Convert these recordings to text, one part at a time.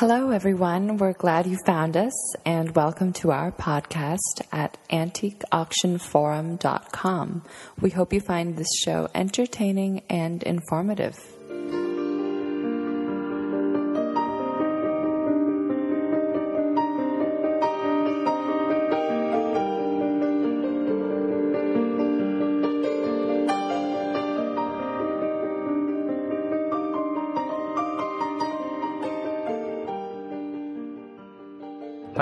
Hello, everyone. We're glad you found us and welcome to our podcast at antiqueauctionforum.com. We hope you find this show entertaining and informative.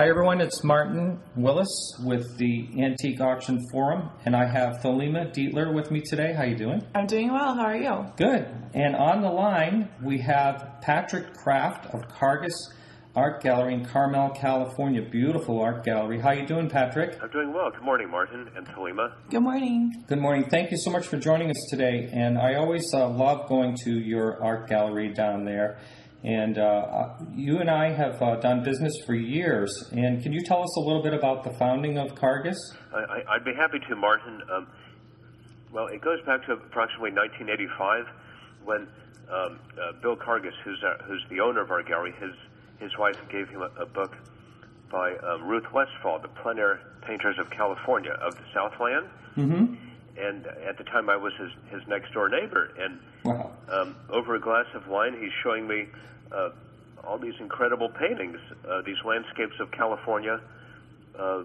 Hi everyone, it's Martin Willis with the Antique Auction Forum, and I have Thelema Dietler with me today. How you doing? I'm doing well. How are you? Good. And on the line we have Patrick Kraft of Karges Art Gallery in Carmel, California. Beautiful art gallery. How are you doing, Patrick? I'm doing well. Good morning, Martin and Thelema. Good morning. Good morning. Thank you so much for joining us today. And I always uh, love going to your art gallery down there. And uh, you and I have uh, done business for years. And can you tell us a little bit about the founding of Karges? I, would be happy to, Martin. Um, well, it goes back to approximately 1985 when um, uh, Bill Karges, who's, uh, who's the owner of our gallery, his, his wife gave him a, a book by um, Ruth Westphal, the plein air painters of California, of the Southland. Mm-hmm and at the time I was his his next door neighbor. And wow. um, over a glass of wine, he's showing me uh, all these incredible paintings, uh, these landscapes of California, uh,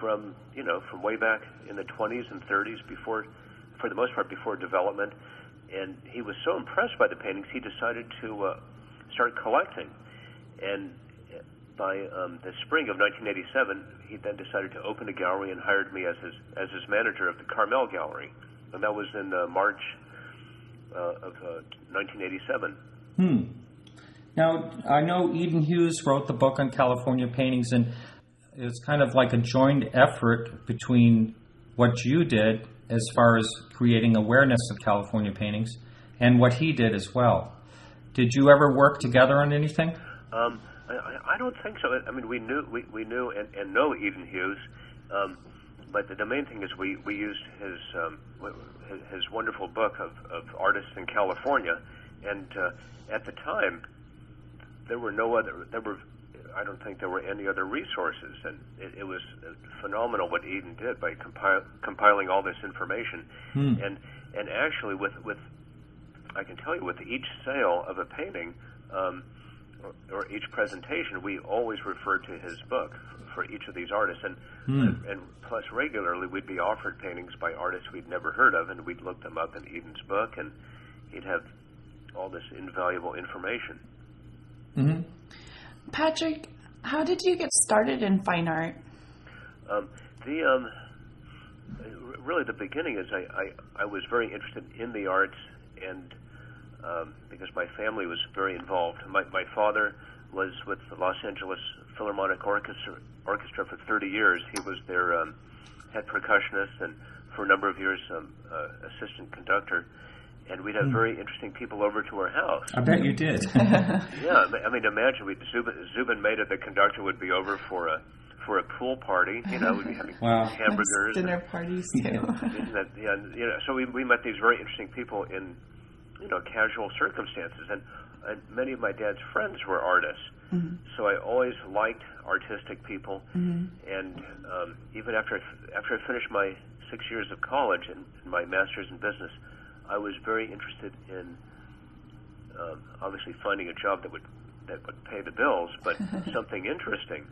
from you know from way back in the 20s and 30s, before, for the most part, before development. And he was so impressed by the paintings, he decided to uh, start collecting. And by um, the spring of 1987, he then decided to open a gallery and hired me as his as his manager of the Carmel Gallery, and that was in uh, March uh, of uh, 1987. Hmm. Now I know Edan Hughes wrote the book on California paintings, and it's kind of like a joint effort between what you did as far as creating awareness of California paintings and what he did as well. Did you ever work together on anything? Um, I, I don't think so. I mean, we knew we, we knew and, and know Edan Hughes, um, but the, the main thing is we we used his um, his, his wonderful book of, of artists in California, and uh, at the time there were no other there were I don't think there were any other resources, and it, it was phenomenal what Edan did by compil- compiling all this information, hmm. and and actually with with I can tell you with each sale of a painting. Um, or, each presentation, we always refer to his book for each of these artists, and, hmm. and and plus regularly we'd be offered paintings by artists we'd never heard of, and we'd look them up in Edan's book, and he'd have all this invaluable information. Mm-hmm. Patrick, how did you get started in fine art? Um, the um, really the beginning is I, I I was very interested in the arts and um, because my family was very involved. My, my father was with the Los Angeles Philharmonic Orchestra, Orchestra for 30 years. He was their um, head percussionist and for a number of years um, uh, assistant conductor. And we'd have mm. very interesting people over to our house. I bet you did. yeah, I mean, imagine we Zubin, Zubin Mehta, the conductor, would be over for a for a pool party. You know, we'd be having wow. hamburgers, dinner and, parties too. Yeah, that, yeah, you know, so we we met these very interesting people in you know casual circumstances. And, and many of my dad's friends were artists. Mm-hmm. so I always liked artistic people. Mm-hmm. and um, even after I, after I finished my six years of college and, and my master's in business I was very interested in um, obviously finding a job that would that would pay the bills but something interesting.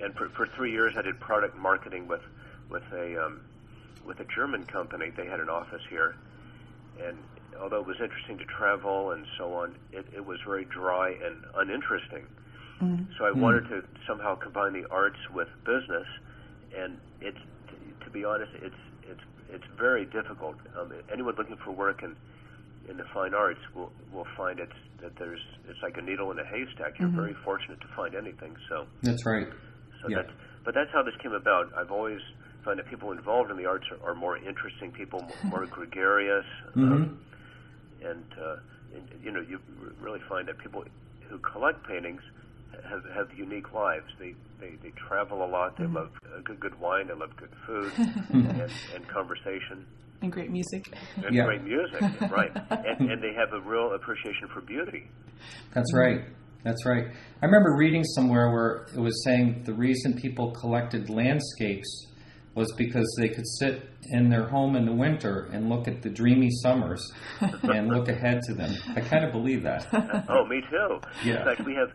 And for, for three years I did product marketing with with a um, with a German company. They had an office here. And although it was interesting to travel and so on, it, it was very dry and uninteresting. Mm-hmm. So I wanted to somehow combine the arts with business, and it's to, to be honest, it's it's it's very difficult. Um, anyone looking for work in in the fine arts will will find it's that there's it's like a needle in a haystack. You're mm-hmm. very fortunate to find anything. So that's right. So yeah. that's but that's how this came about. I've always found that people involved in the arts are, are more interesting people, more, more gregarious. Mm-hmm. Um, and, uh, and you know you really find that people who collect paintings have have unique lives. They they, they travel a lot. They mm-hmm. love uh, good good wine. They love good food and, and conversation. And great music. And yeah. great music, right? And, and they have a real appreciation for beauty. That's right. That's right. I remember reading somewhere where it was saying the reason people collected landscapes was because they could sit in their home in the winter and look at the dreamy summers and look ahead to them. I kind of believe that. oh, me too. Yeah. In fact, we have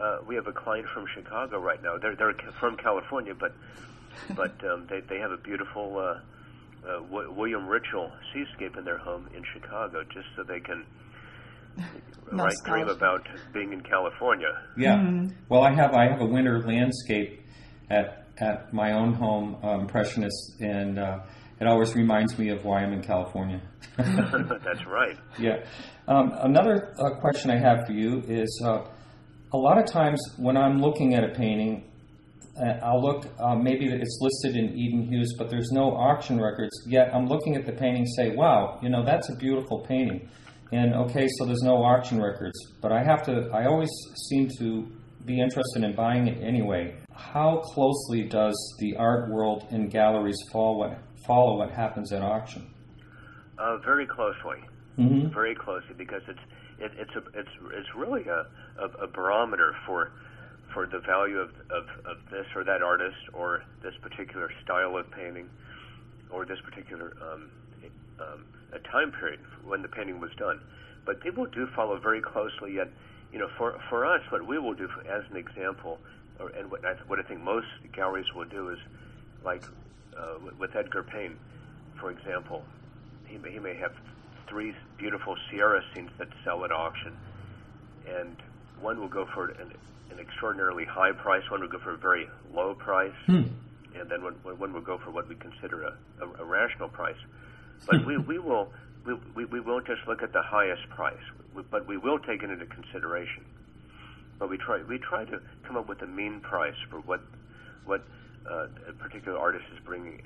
uh, we have a client from Chicago right now. They're they're from California, but but um, they they have a beautiful uh, uh, w- William Ritschel seascape in their home in Chicago, just so they can right dream about being in California. Yeah. Well, I have I have a winter landscape at at my own home, uh, Impressionist, and uh, it always reminds me of why I'm in California. That's right. Yeah. Um, another uh, question I have for you is uh, a lot of times when I'm looking at a painting, uh, I'll look, uh, maybe it's listed in Edan Hughes, but there's no auction records, yet I'm looking at the painting say, wow, you know, that's a beautiful painting. And okay, so there's no auction records, but I have to, I always seem to be interested in buying it anyway. How closely does the art world and galleries follow what, follow what happens at auction? Uh, very closely. Mm-hmm. very closely because it's it, it's a it's it's really a, a, a barometer for for the value of, of, of this or that artist or this particular style of painting or this particular um, um, a time period when the painting was done. But people do follow very closely. Yet, you know, for for us, what we will do as an example, or, and what I, what I think most galleries will do is, like uh, with- Edgar Payne, for example, he may, he may have three beautiful Sierra scenes that sell at auction, and one will go for an, an extraordinarily high price, one will go for a very low price, and then one, one one will go for what we consider a, a, a rational price. But we, we will we, we, we won't just look at the highest price, but we will take it into consideration. But we try we try to come up with a mean price for what what uh, a particular artist is bringing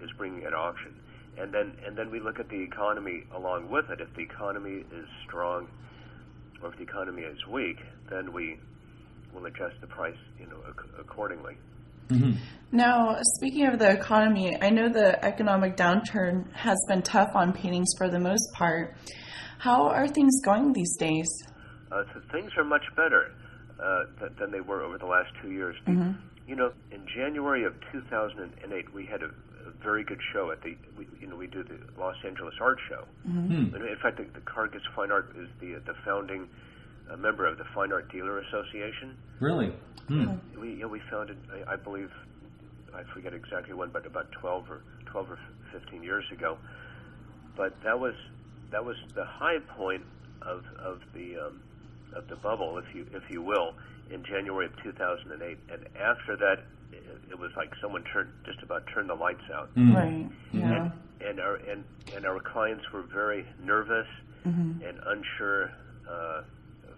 is bringing at auction, and then and then we look at the economy along with it. If the economy is strong, or if the economy is weak, then we will adjust the price, you know, ac- accordingly. Now, speaking of the economy, I know the economic downturn has been tough on paintings for the most part. How are things going these days? Uh, so things are much better uh, th- than they were over the last two years. Be- You know, in January of 2008, we had a, a very good show at the, we, you know, we do the Los Angeles Art Show. And in fact, the, the Karges Fine Art is the the founding uh, member of the Fine Art Dealer Association. Really? Hmm. We you know, we founded, I, I believe, I forget exactly when, but about 12 or 12 or 15 years ago. But that was that was the high point of of the um, of the bubble, if you if you will, in January of 2008. And after that, it, it was like someone turned just about turned the lights out. Right. Yeah. And, and our and, and our clients were very nervous and unsure uh,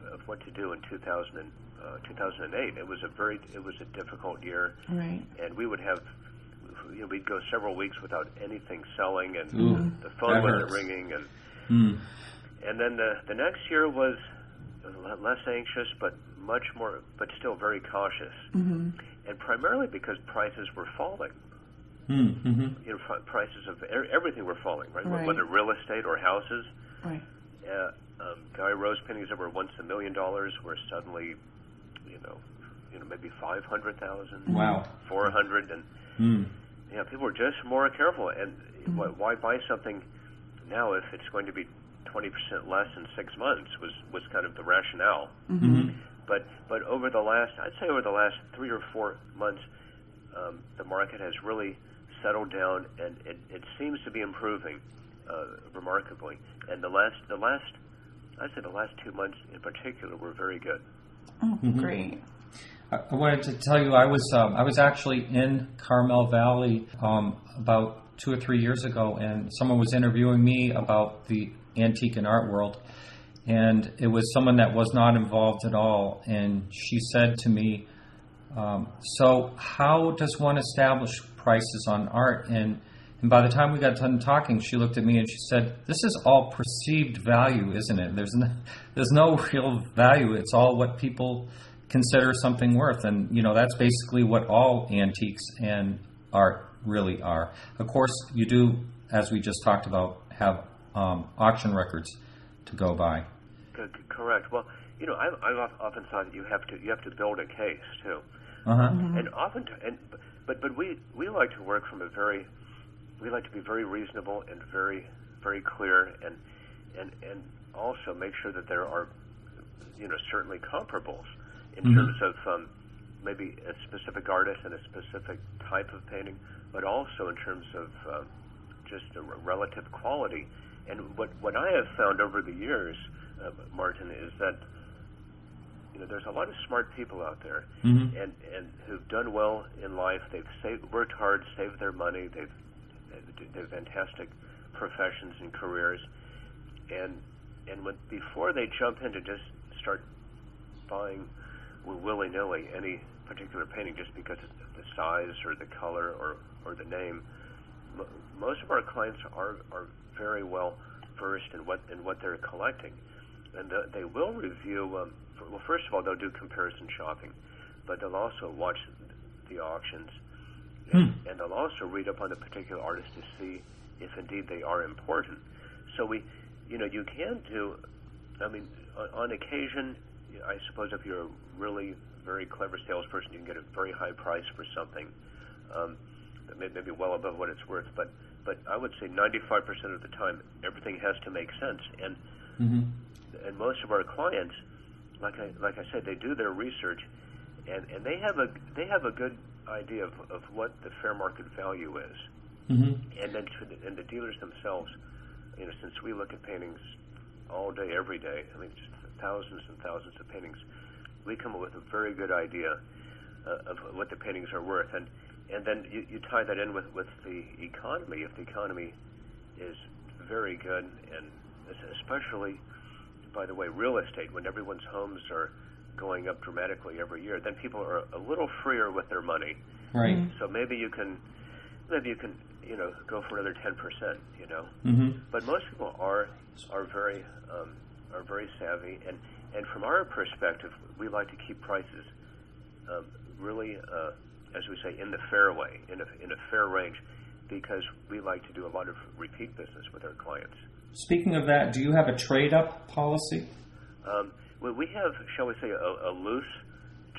of, of what to do in 2000 and, uh, 2008. It was a very it was a difficult year, Right. and we would have you know, we'd go several weeks without anything selling, and Ooh, the phone wasn't hurts. ringing, and Hmm. and then the the next year was le- less anxious, but much more, but still very cautious, Mm-hmm. and primarily because prices were falling Hmm. hmm you know, fr- prices of e- everything were falling, right? Right. Whether real estate or houses. Right. Uh, um, Guy Rose paintings that were once a million dollars were suddenly, you know, you know, maybe five hundred thousand, Wow. four hundred, and Hmm. yeah, people were just more careful. And why, why buy something now if it's going to be twenty percent less in six months? Was was kind of the rationale. hmm But but over the last, I'd say over the last three or four months, um, the market has really settled down, and it, it seems to be improving uh, remarkably. And the last the last, I'd say the last two months in particular were very good. Oh, great. I I wanted to tell you I was um, I was actually in Carmel Valley um, about two or three years ago, and someone was interviewing me about the antique and art world, and it was someone that was not involved at all, and she said to me, um, "So how does one establish prices on art?" and and by the time we got done talking, she looked at me and she said, "This is all perceived value, isn't it? There's no, there's no real value. It's all what people consider something worth, and you know that's basically what all antiques and art really are. Of course, you do, as we just talked about, have um, auction records to go by. C- c- correct. Well, you know, I, I've often thought that you have to you have to build a case too, Uh huh. and often and but but we we like to work from a very we like to be very reasonable and very very clear and and and also make sure that there are you know certainly comparables in Mhm. terms of um, maybe a specific artist and a specific type of painting, but also in terms of uh, just the relative quality. And what what I have found over the years, uh, Martin, is that you know there's a lot of smart people out there, Mhm. and and who've done well in life. They've saved, worked hard, saved their money. They've they've fantastic professions and careers, and and when before they jump in to just start buying willy nilly any particular painting just because of the size or the color or or the name, mo- most of our clients are are very well versed in what in what they're collecting, and the, they will review. Um, for, well, first of all, they'll do comparison shopping, but they'll also watch the auctions, and, and they'll also read up on the particular artist to see if indeed they are important. So we, you know, you can do. I mean, on, on occasion, I suppose if you're a really very clever salesperson, you can get a very high price for something, um, maybe well above what it's worth. But but I would say 95% of the time, everything has to make sense. And Mm-hmm. and most of our clients, like I like I said, they do their research, and and they have a they have a good idea of, of what the fair market value is. Mm-hmm. And then to the, and the dealers themselves, you know, since we look at paintings all day, every day, I mean, just thousands and thousands of paintings, we come up with a very good idea uh, of what the paintings are worth. And and then you, you tie that in with, with the economy. If the economy is very good, and especially, by the way, real estate, when everyone's homes are going up dramatically every year, then people are a little freer with their money. Right. So maybe you can, maybe you can, you know, go for another ten percent. You know, Mm-hmm. but most people are are very um, are very savvy, and and from our perspective, we like to keep prices um, really, uh, as we say, in the fair way, in a in a fair range, because we like to do a lot of repeat business with our clients. Speaking of that, do you have a trade up policy? Um, we, we have, shall we say, a, a loose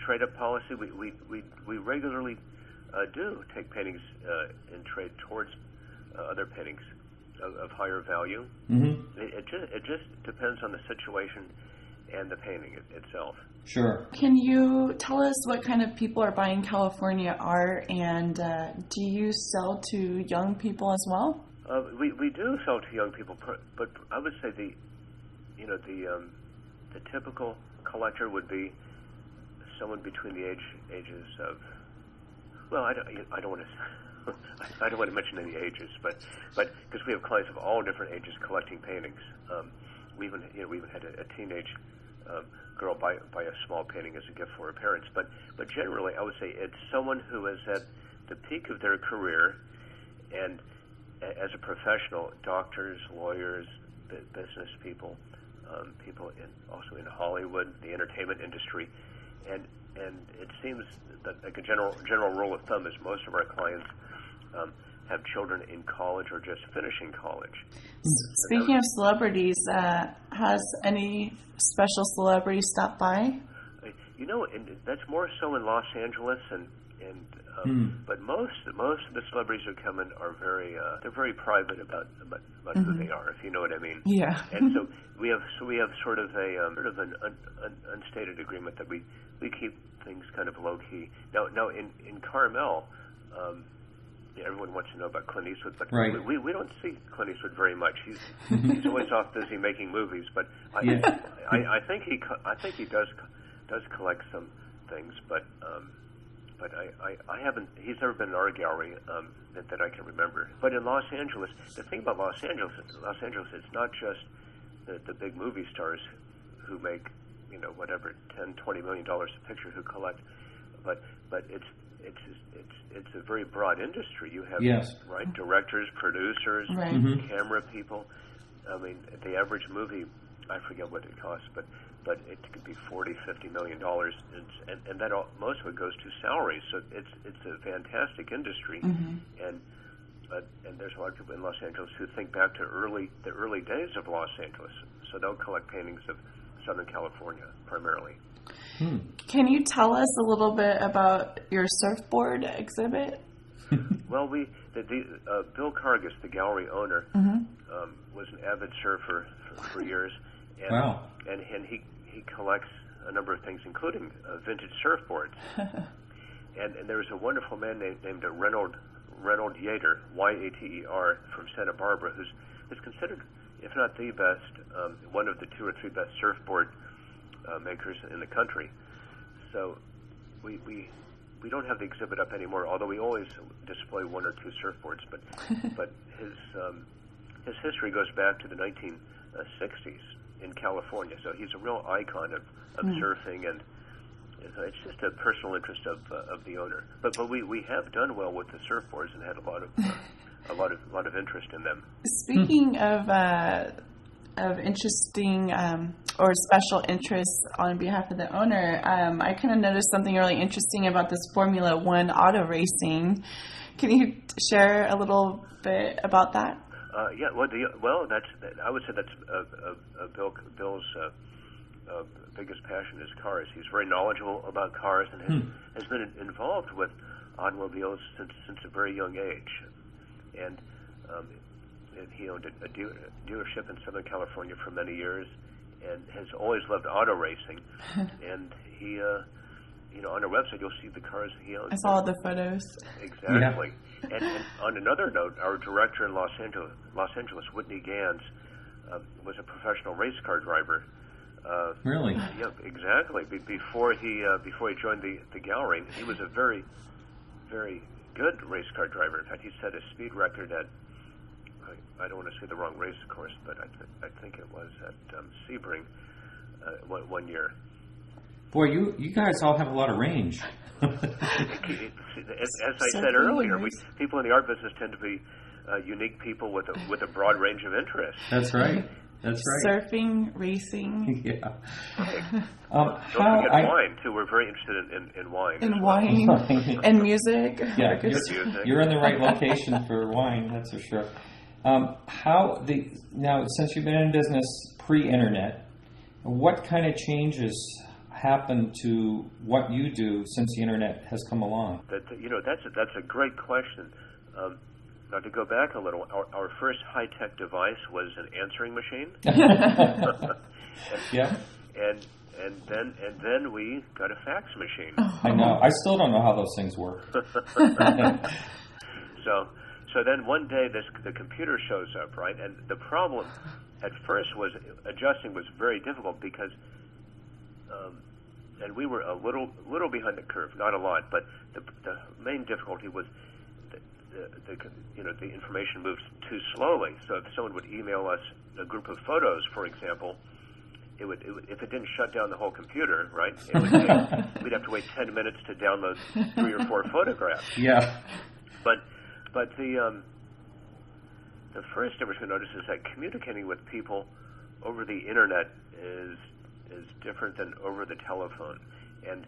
trade-up policy. We we we, we regularly uh, do take paintings uh, and trade towards uh, other paintings of, of higher value. Mm-hmm. It, it just it just depends on the situation and the painting it, itself. Sure. Can you tell us what kind of people are buying California art, and uh, do you sell to young people as well? Uh, we we do sell to young people, but I would say the you know the um, the typical collector would be someone between the age ages of well I don't I don't want to I don't want to mention any ages, but but because we have clients of all different ages collecting paintings. Um, we even you know we even had a, a teenage um, girl buy buy a small painting as a gift for her parents. But but generally, I would say it's someone who is at the peak of their career, and as a professional, doctors, lawyers, bu- business people, um, people in also in Hollywood, the entertainment industry, and and it seems that like a general general rule of thumb is most of our clients um, have children in college or just finishing college. Speaking of celebrities, uh, has any special celebrity stopped by? Uh, You know, and that's more so in Los Angeles, and and um, but most most of the celebrities who come in are very uh, they're very private about about, about who they are, if you know what I mean. Yeah. And so we have so we have sort of a um, sort of an un, un, unstated agreement that we we keep things kind of low key. Now now in in Carmel. Um, yeah, everyone wants to know about Clint Eastwood, but Right. we, we don't see Clint Eastwood very much. He's he's always off busy making movies. But I, Yeah. I, I think he I think he does does collect some things, but um, but I, I, I haven't. He's never been in our gallery um, that, that I can remember. But in Los Angeles, the thing about Los Angeles, Los Angeles, it's not just the, the big movie stars who make you know whatever 10, 20 million dollars a picture who collect, but but it's it's it's it's a very broad industry. You have Yes. right directors, producers, Right. camera people. I mean, the average movie, I forget what it costs, but but it could be forty, fifty million dollars, and and, and that all, most of it goes to salaries. So it's it's a fantastic industry, and uh, and there's a lot of people in Los Angeles who think back to early the early days of Los Angeles. So they'll collect paintings of Southern California primarily. Can you tell us a little bit about your surfboard exhibit? Well, we the, the uh, Bill Karges, the gallery owner, um, was an avid surfer for, for years, and Wow. and and he he collects a number of things, including uh, vintage surfboards. and and there was a wonderful man named named uh, Reynold Reynold Yater, Y A T E R, from Santa Barbara, who's is considered, if not the best, um, one of the two or three best surfboard uh, makers in the country. So we we we don't have the exhibit up anymore, although we always display one or two surfboards. But but his um, his history goes back to the 1960s in California. So he's a real icon of, of surfing, and it's- just a personal interest of uh, of the owner. But but we, we have done well with the surfboards and had a lot of uh, a lot of a lot of interest in them. Speaking of uh, of interesting um, or special interests on behalf of the owner, um, I kind of noticed something really interesting about this Formula One auto racing. Can you share a little bit about that? Uh, yeah, well, the, well, that's I would say that's uh, uh, uh, Bill Bill's uh, uh, biggest passion is cars. He's very knowledgeable about cars and has, has been involved with automobiles since since a very young age. And um, and he owned a, a dealership in Southern California for many years, and has always loved auto racing. and he, uh, you know, on our website you'll see the cars he owns. I saw the photos. Exactly. And, and on another note, our director in Los Angeles, Los Angeles, Whitney Ganz, uh, was a professional race car driver. Uh, Really? yeah, exactly. Be- before he uh, before he joined the the gallery, he was a very very good race car driver. In fact, he set a speed record at I, I don't want to say the wrong race of course, but I, th- I think it was at um, Sebring uh, one, one year. Boy, you you guys all have a lot of range. As, as I said earlier, we, people in the art business tend to be uh, unique people with a, with a broad range of interests. That's right. That's right. Surfing, racing, Yeah. Um, Don't how forget I, wine too. We're very interested in, in, in wine. as and well. wine, and music. yeah, you're, Music. you're in the right location for wine. That's for sure. Um, how the now since you've been in business pre-internet, what kind of changes happened to what you do since the internet has come along? That you know, that's a, that's a great question. Um, now to go back a little, our, our first high tech device was an answering machine, Yeah, and and then and then we got a fax machine. I know. I still don't know how those things work. So, so then one day this the computer shows up, right? And the problem at first was adjusting was very difficult because, um, and we were a little little behind the curve, not a lot, but the the main difficulty was. The, the, the you know the information moves too slowly. So if someone would email us a group of photos, for example, it would, it would if it didn't shut down the whole computer, right? It would take, we'd have to wait ten minutes to download three or four photographs Yeah, but but the um, the first difference we notice is that communicating with people over the internet is is different than over the telephone, and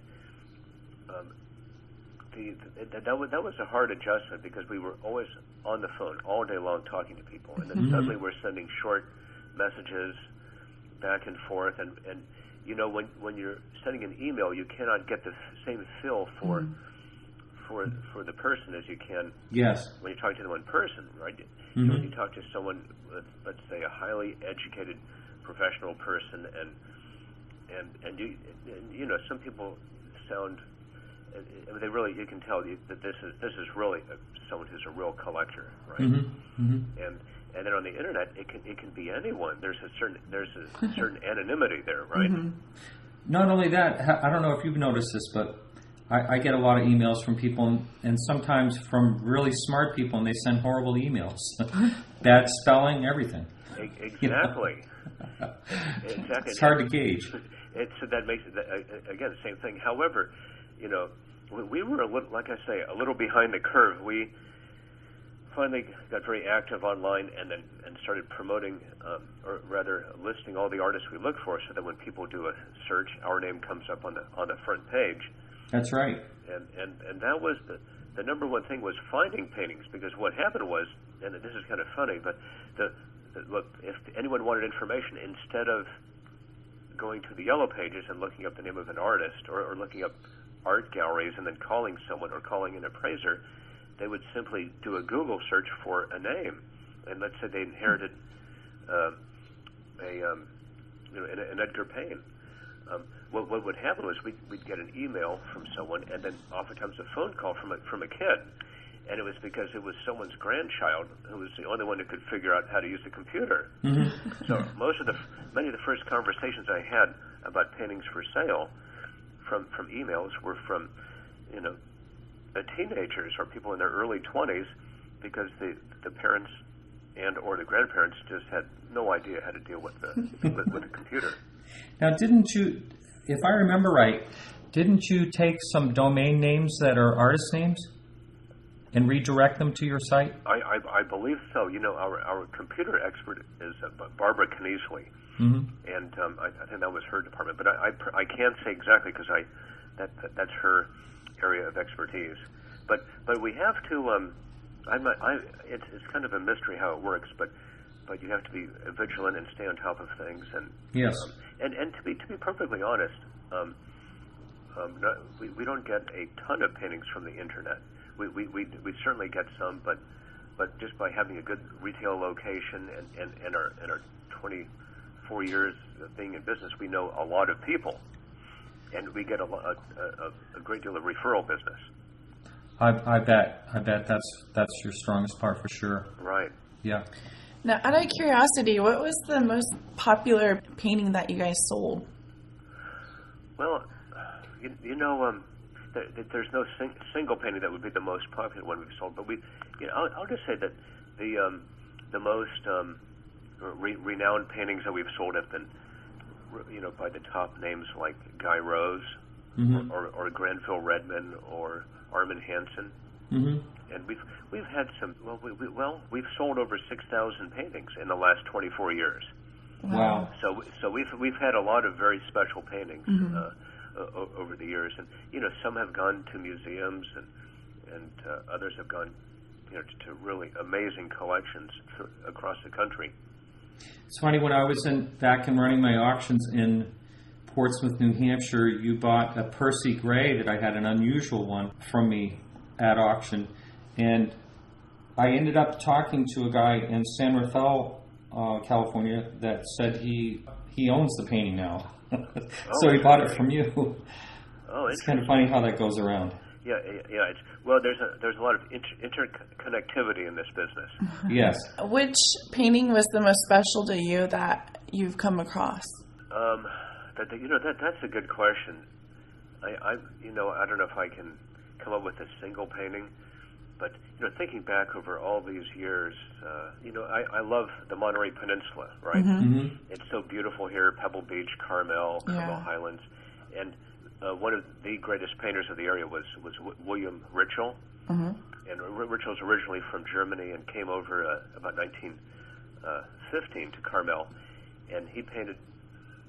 um, the, the that was that was a hard adjustment because we were always on the phone all day long talking to people, and then suddenly we're sending short messages back and forth, and and you know when when you're sending an email, you cannot get the same feel for for for the person as you can yes, when you talk to them in person, right? Mhm. When you talk to someone, let's say a highly educated professional person, and and and you and, you know some people sound. I mean, they really you can tell you that this is this is really a, someone who's a real collector, right? hmm hmm And and then on the internet, it can it can be anyone. There's a certain there's a certain anonymity there, right? Not only that, I don't know if you've noticed this, but I, I get a lot of emails from people, and, and sometimes from really smart people, and they send horrible emails, bad spelling, everything. Exactly. exactly. It's hard to gauge. It's that makes it again the same thing. However, you know, we, we were a little, like I say, a little behind the curve. We finally got very active online and then and started promoting, um, or rather listing all the artists we look for, so that when people do a search, our name comes up on the on the front page. That's right. And and and that was the the number one thing was finding paintings because what happened was, and this is kind of funny, but the, the look if anyone wanted information instead of going to the yellow pages and looking up the name of an artist or, or looking up art galleries and then calling someone or calling an appraiser, they would simply do a Google search for a name. And let's say they inherited uh, a, um, you know, an, an Edgar Payne. Um, what, what would happen was we'd, we'd get an email from someone and then oftentimes a phone call from a, from a kid. And it was because it was someone's grandchild who was the only one who could figure out how to use the computer. Mm-hmm. So most of the many of the first conversations I had about paintings for sale from from emails were from you know teenagers or people in their early 20s because the the parents and or the grandparents just had no idea how to deal with the with, with the computer. Now, didn't you, if I remember right, didn't you take some domain names that are artist names and redirect them to your site? I, I, I believe so. You know, our our computer expert is uh, Barbara Kniesley, Mm-hmm. and um, I, I think that was her department. But I I, I can't say exactly because I that, that that's her area of expertise. But but we have to. Um, I'm not, I it's it's kind of a mystery how it works, but but you have to be vigilant and stay on top of things and Yes. um, and and to be to be perfectly honest. Um, um, no, we, we don't get a ton of paintings from the internet. We, we, we, we certainly get some, but but just by having a good retail location and, and, and our and our 24 years of being in business, we know a lot of people, and we get a, a, a, a great deal of referral business. I, I bet. I bet that's that's your strongest part for sure. Right. Yeah. Now, out of curiosity, what was the most popular painting that you guys sold? Well, you, you know, um, there, there's no sing, single painting that would be the most popular one we've sold, but we, you know, I'll, I'll just say that the um, the most um, re- renowned paintings that we've sold have been, you know, by the top names like Guy Rose Mm-hmm. or, or Granville Redmond or Armin Hansen. Mm-hmm. And we've we've had some well we, we, well we've sold over six thousand paintings in the last twenty four years. Wow. So so we've we've had a lot of very special paintings uh, o- over the years, and you know some have gone to museums, and and uh, others have gone you know to, to really amazing collections th- across the country. It's funny when I was in back and running my auctions in Portsmouth, New Hampshire. You bought a Percy Gray that I had an unusual one from me at auction, and I ended up talking to a guy in San Rafael, uh, California, that said he he owns the painting now, so he bought it from you. Oh, It's kind of funny how that goes around. yeah, yeah. yeah, It's, well, there's a there's a lot of inter- interconnectivity in this business. Yes. Which painting was the most special to you that you've come across? Um, that, that- you know that that's a good question. I, I you know I don't know if I can come up with a single painting, but you know thinking back over all these years, uh, you know I, I love the Monterey Peninsula, right? Mm-hmm. It's so beautiful here, Pebble Beach, Carmel, Carmel Yeah. Highlands, and uh, one of the greatest painters of the area was was w- William Ritschel. And R- Ritschel's originally from Germany and came over uh, about 1915 to Carmel, and he painted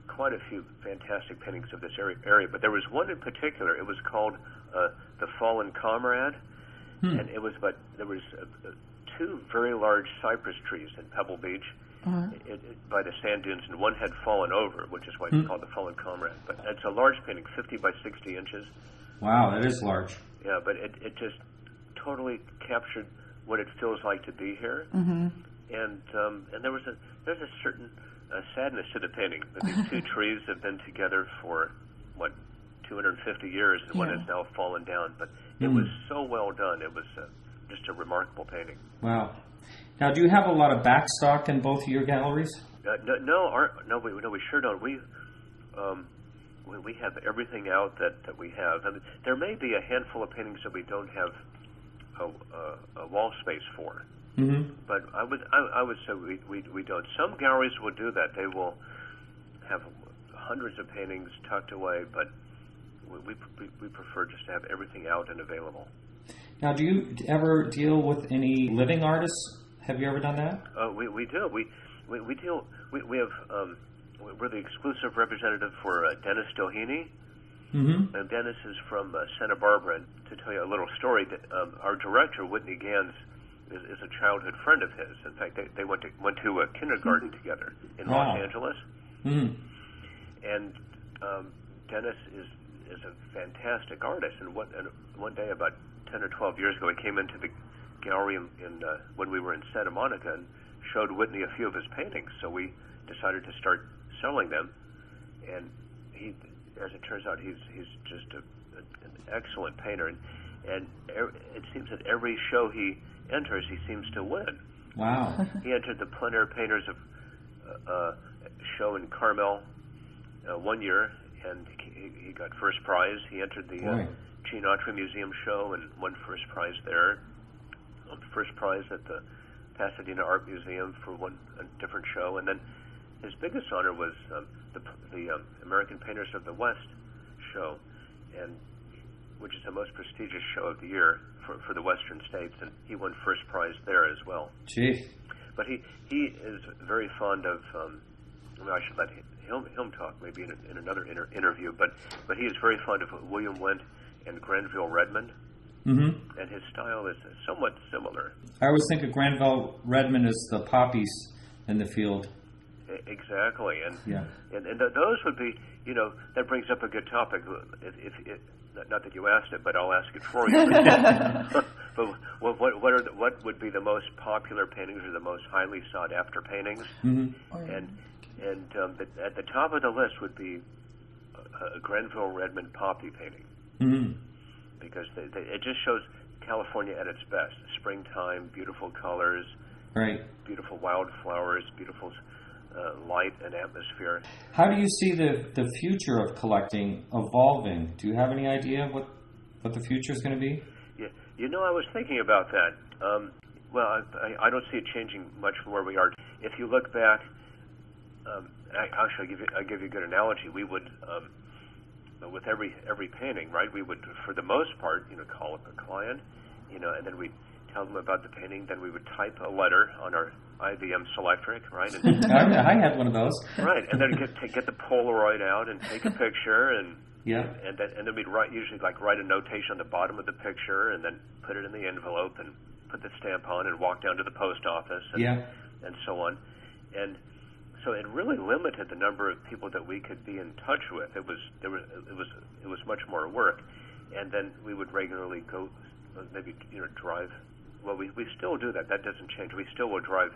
quite a few fantastic paintings of this area. area but there was one in particular. It was called uh, "The Fallen Comrade," and it was but there was uh, uh, two very large cypress trees in Pebble Beach. It, it, by the sand dunes, and one had fallen over, which is why it's called the Fallen Comrade. But it's a large painting, 50 by 60 inches. Wow, that is large. Yeah, but it, it just totally captured what it feels like to be here. Mm-hmm. And um, and there was a there's a certain uh, sadness to the painting. That these two trees have been together for what 250 years, and one has now fallen down. But it was so well done. It was uh, just a remarkable painting. Wow. Now, do you have a lot of backstock in both of your galleries? Uh, no, no, our, no, we, no, we sure don't. We, um, we, we have everything out that, that we have. Mean, there may be a handful of paintings that we don't have a, a, a wall space for, Mm-hmm. but I would, I, I would say we, we, we don't. Some galleries will do that. They will have hundreds of paintings tucked away, but we, we, we- prefer just to have everything out and available. Now, do you ever deal with any living artists? Have you ever done that? Uh, we, we do. We, we, we deal. We, we have. Um, we're the exclusive representative for uh, Dennis Doheny. Mm-hmm. And Dennis is from uh, Santa Barbara. And to tell you a little story, that um, our director Whitney Ganz is, is a childhood friend of his. In fact, they, they went to went to uh, kindergarten together in Wow. Los Angeles. Mm-hmm. and um, Dennis is is a fantastic artist. And one and one day, about ten or twelve years ago, he came into the gallery in, in uh, when we were in Santa Monica and showed Whitney a few of his paintings. So we decided to start selling them, and he, as it turns out, he's he's just a, a, an excellent painter, and and er, it seems that every show he enters, he seems to win. Wow. He entered the plein air painters of uh, uh, show in Carmel uh, one year, and he, he got first prize. He entered the uh, Gene Autry Museum show and won first prize there. Won first prize at the Pasadena Art Museum for one a different show, and then his biggest honor was um, the, the um, American Painters of the West show, and which is the most prestigious show of the year for, for the Western states, and he won first prize there as well. Gee. But he he is very fond of. Um, I should let him, him, him talk maybe in, a, in another inter- interview. But but he is very fond of William Wendt and Granville Redmond, Mm-hmm. and his style is somewhat similar. I always think of Granville Redmond as the poppies in the field. Exactly, and Yeah. and, and th- those would be, you know, that brings up a good topic. If, if, if not that you asked it, but I'll ask it for you. but what what what, are the, what would be the most popular paintings or the most highly sought after paintings? Mm-hmm. And and um, the, at the top of the list would be a, a Granville Redmond poppy painting Mm-hmm. because they, they, it just shows California at its best: springtime, beautiful colors, Right. beautiful wildflowers, beautiful uh, light and atmosphere. How do you see the, the future of collecting evolving? Do you have any idea what, what the future is going to be? Yeah, you know, I was thinking about that. Um, well, I, I, I don't see it changing much from where we are. If you look back, um, I, actually, I'll give you, I'll give you a good analogy. We would, um, with every every painting, right? We would, for the most part, you know, call up a client, you know, and then we'd tell them about the painting. Then we would type a letter on our IBM Selectric, right? And, I, I had one of those. right, and then get to get the Polaroid out and take a picture and Yeah. and then and then we'd write usually like write a notation on the bottom of the picture and then put it in the envelope and put the stamp on and walk down to the post office and, Yeah. and so on and so it really limited the number of people that we could be in touch with. It was there was it was it was much more work. And then we would regularly go uh, maybe you know drive. Well we we still do that. That doesn't change. We still will drive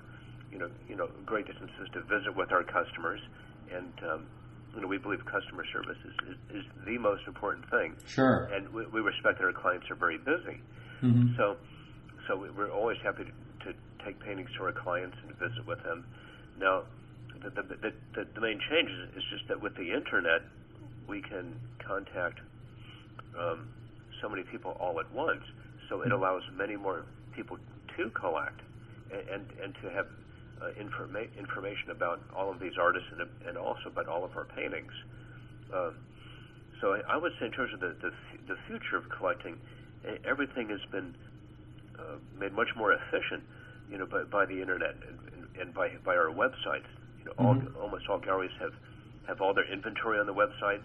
you know you know great distances to visit with our customers. And um, you know we believe customer service is, is, is the most important thing. Sure. and we, we respect that our clients are very busy. Mm-hmm. so so we- we're always happy to, to take paintings to our clients and visit with them. Now the the, the, the, main change is, is just that with the internet we can contact um, so many people all at once. So it allows many more people to collect and and, and to have uh, informa- information about all of these artists and, and also about all of our paintings. Um, so I, I would say in terms of the, the the future of collecting, everything has been uh, made much more efficient, you know, by, by the internet and, and, and by by our websites. You know, all, almost all galleries have have all their inventory on the websites,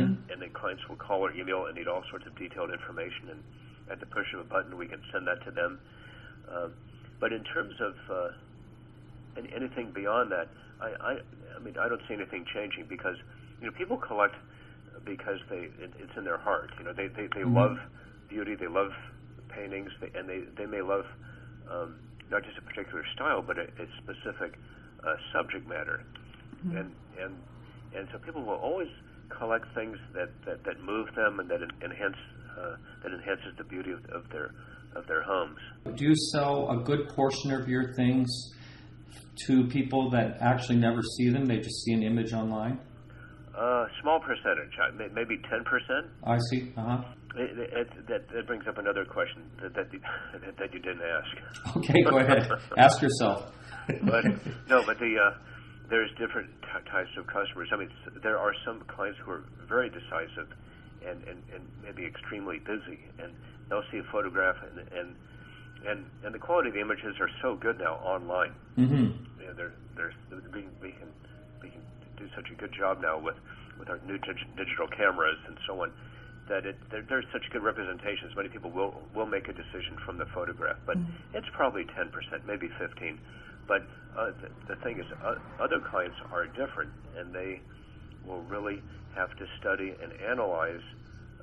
and, and the clients will call or email and need all sorts of detailed information. And at the push of a button, we can send that to them. Um, but in terms of uh, any, anything beyond that, I, I, I mean, I don't see anything changing because you know people collect because they it, it's in their heart. You know, they they, they love beauty, they love paintings, they, and they they may love um, not just a particular style, but a, a specific uh, subject matter, and and and so people will always collect things that that, that move them and that enhance uh, that enhances the beauty of, of their of their homes. Do you sell a good portion of your things to people that actually never see them? They just see an image online? Uh, small percentage, maybe ten percent. I see. Uh huh. It, it, that, that brings up another question that that you, that you didn't ask. Okay, go ahead. Ask yourself. But no, but the uh, there's different t- types of customers. I mean, there are some clients who are very decisive and, and, and maybe extremely busy, and they'll see a photograph and and and, and the quality of the images are so good now online. Mm-hmm. You know, they're, they're, we, we can we can do such a good job now with with our new dig- digital cameras and so on that it there, there's such good representations. Many people will will make a decision from the photograph, but it's probably 10 percent, maybe 15. But uh, the, the thing is, uh, other clients are different, and they will really have to study and analyze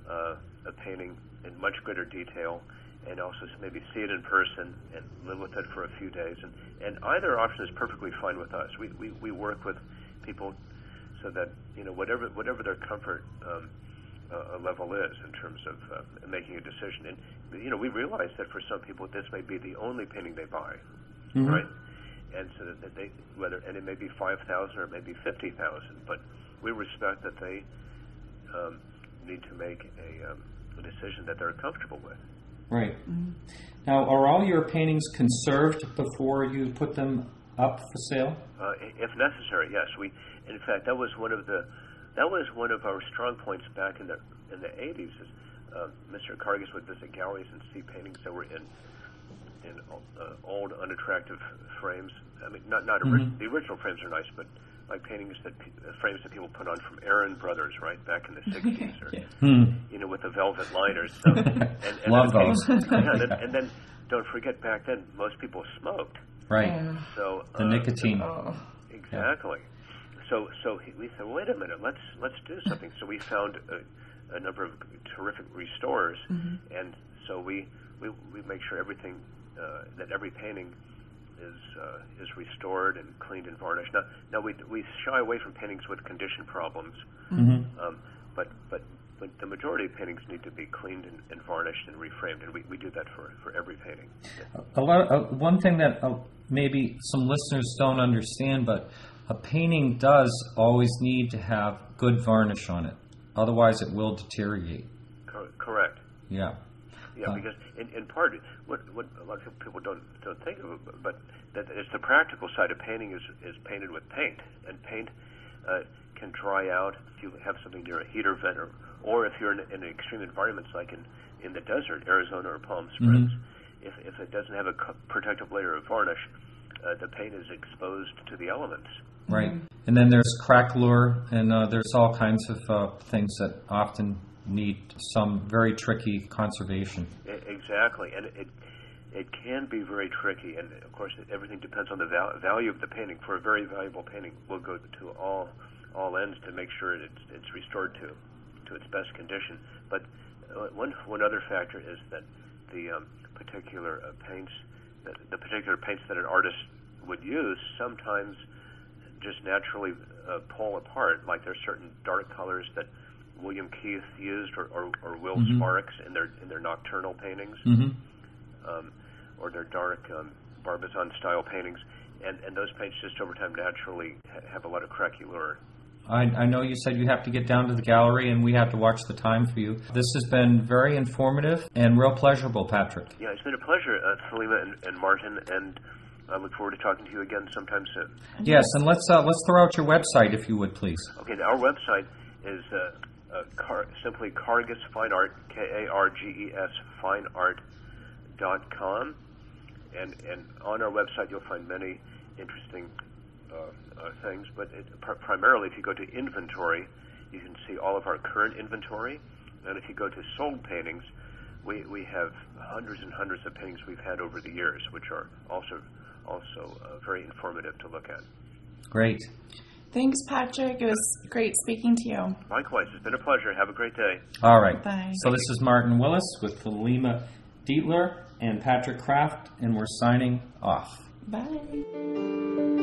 uh, a painting in much greater detail and also maybe see it in person and live with it for a few days. And, and either option is perfectly fine with us. We, we, we work with people so that, you know, whatever, whatever their comfort um, uh, level is in terms of uh, making a decision. And, you know, we realize that for some people this may be the only painting they buy, Mhm. right? And so that they, whether, and it may be 5,000 or it may be 50,000, but we respect that they um, need to make a, um, a decision that they're comfortable with. Right. Now, are all your paintings conserved before you put them up for sale? Uh, if necessary, yes. We, in fact, that was one of the that was one of our strong points back in the in the 80s. Is uh, Mr. Karges would visit galleries and see paintings that were in in uh, old, unattractive frames. I mean, not not ori- Mhm. the original frames are nice, but like paintings that pe- uh, frames that people put on from Aaron Brothers, right back in the 60s, or Hmm. you know, with the velvet liners. So, and, and Love those. yeah, and, and then don't forget back then most people smoked. Right. Yeah. So The uh, nicotine. Oh. Exactly. So so he, we said, wait a minute, let's let's do something. So we found a, a number of terrific restorers, and so we, we we make sure everything uh, that every painting is uh, is restored and cleaned and varnished. Now now we we shy away from paintings with condition problems, Mm-hmm. um, but but. The majority of paintings need to be cleaned and, and varnished and reframed, and we, we do that for, for every painting. A lot. Uh, one thing that uh, maybe some listeners don't understand, but a painting does always need to have good varnish on it. Otherwise, it will deteriorate. Cor- correct. Yeah. Yeah, Uh, because in, in part, what what a lot of people don't don't think of, it, but- but that it's the practical side of painting is is painted with paint, and paint uh, can dry out if you have something near a heater vent, or, or if you're in, in extreme environments like in in the desert, Arizona or Palm Springs. If if it doesn't have a protective layer of varnish, uh, the paint is exposed to the elements. Right. And then there's craquelure, and uh, there's all kinds of uh, things that often need some very tricky conservation. Exactly, and it it can be very tricky, and of course everything depends on the val- value of the painting. For a very valuable painting, we'll go to all all ends to make sure it's it's restored to to its best condition. But uh, one one other factor is that the um, particular uh, paints, that the particular paints that an artist would use, sometimes just naturally uh, pull apart. Like there's certain dark colors that William Keith used, or, or, or Will Sparks in their in their nocturnal paintings, Mm-hmm. um, or their dark um, Barbizon style paintings, and and those paints just over time naturally ha- have a lot of craquelure. I, I know you said you have to get down to the gallery, and we have to watch the time for you. This has been very informative and real pleasurable, Patrick. Yeah, it's been a pleasure, uh, Selima and, and Martin, and I look forward to talking to you again sometime soon. Yes, and let's uh, let's throw out your website if you would, please. Okay, our website is uh, uh, car, simply Karges Fine Art, K A R G E S Fine Art dot com, and and on our website you'll find many interesting things. But it, pr- primarily, if you go to inventory, you can see all of our current inventory, and if you go to sold paintings, we we have hundreds and hundreds of paintings we've had over the years, which are also also uh, very informative to look at. Great. Thanks, Patrick. It was great speaking to you. Likewise, it's been a pleasure. Have a great day. All right. Bye. So this is Martin Willis with Lima Dietler and Patrick Kraft, and we're signing off. Bye.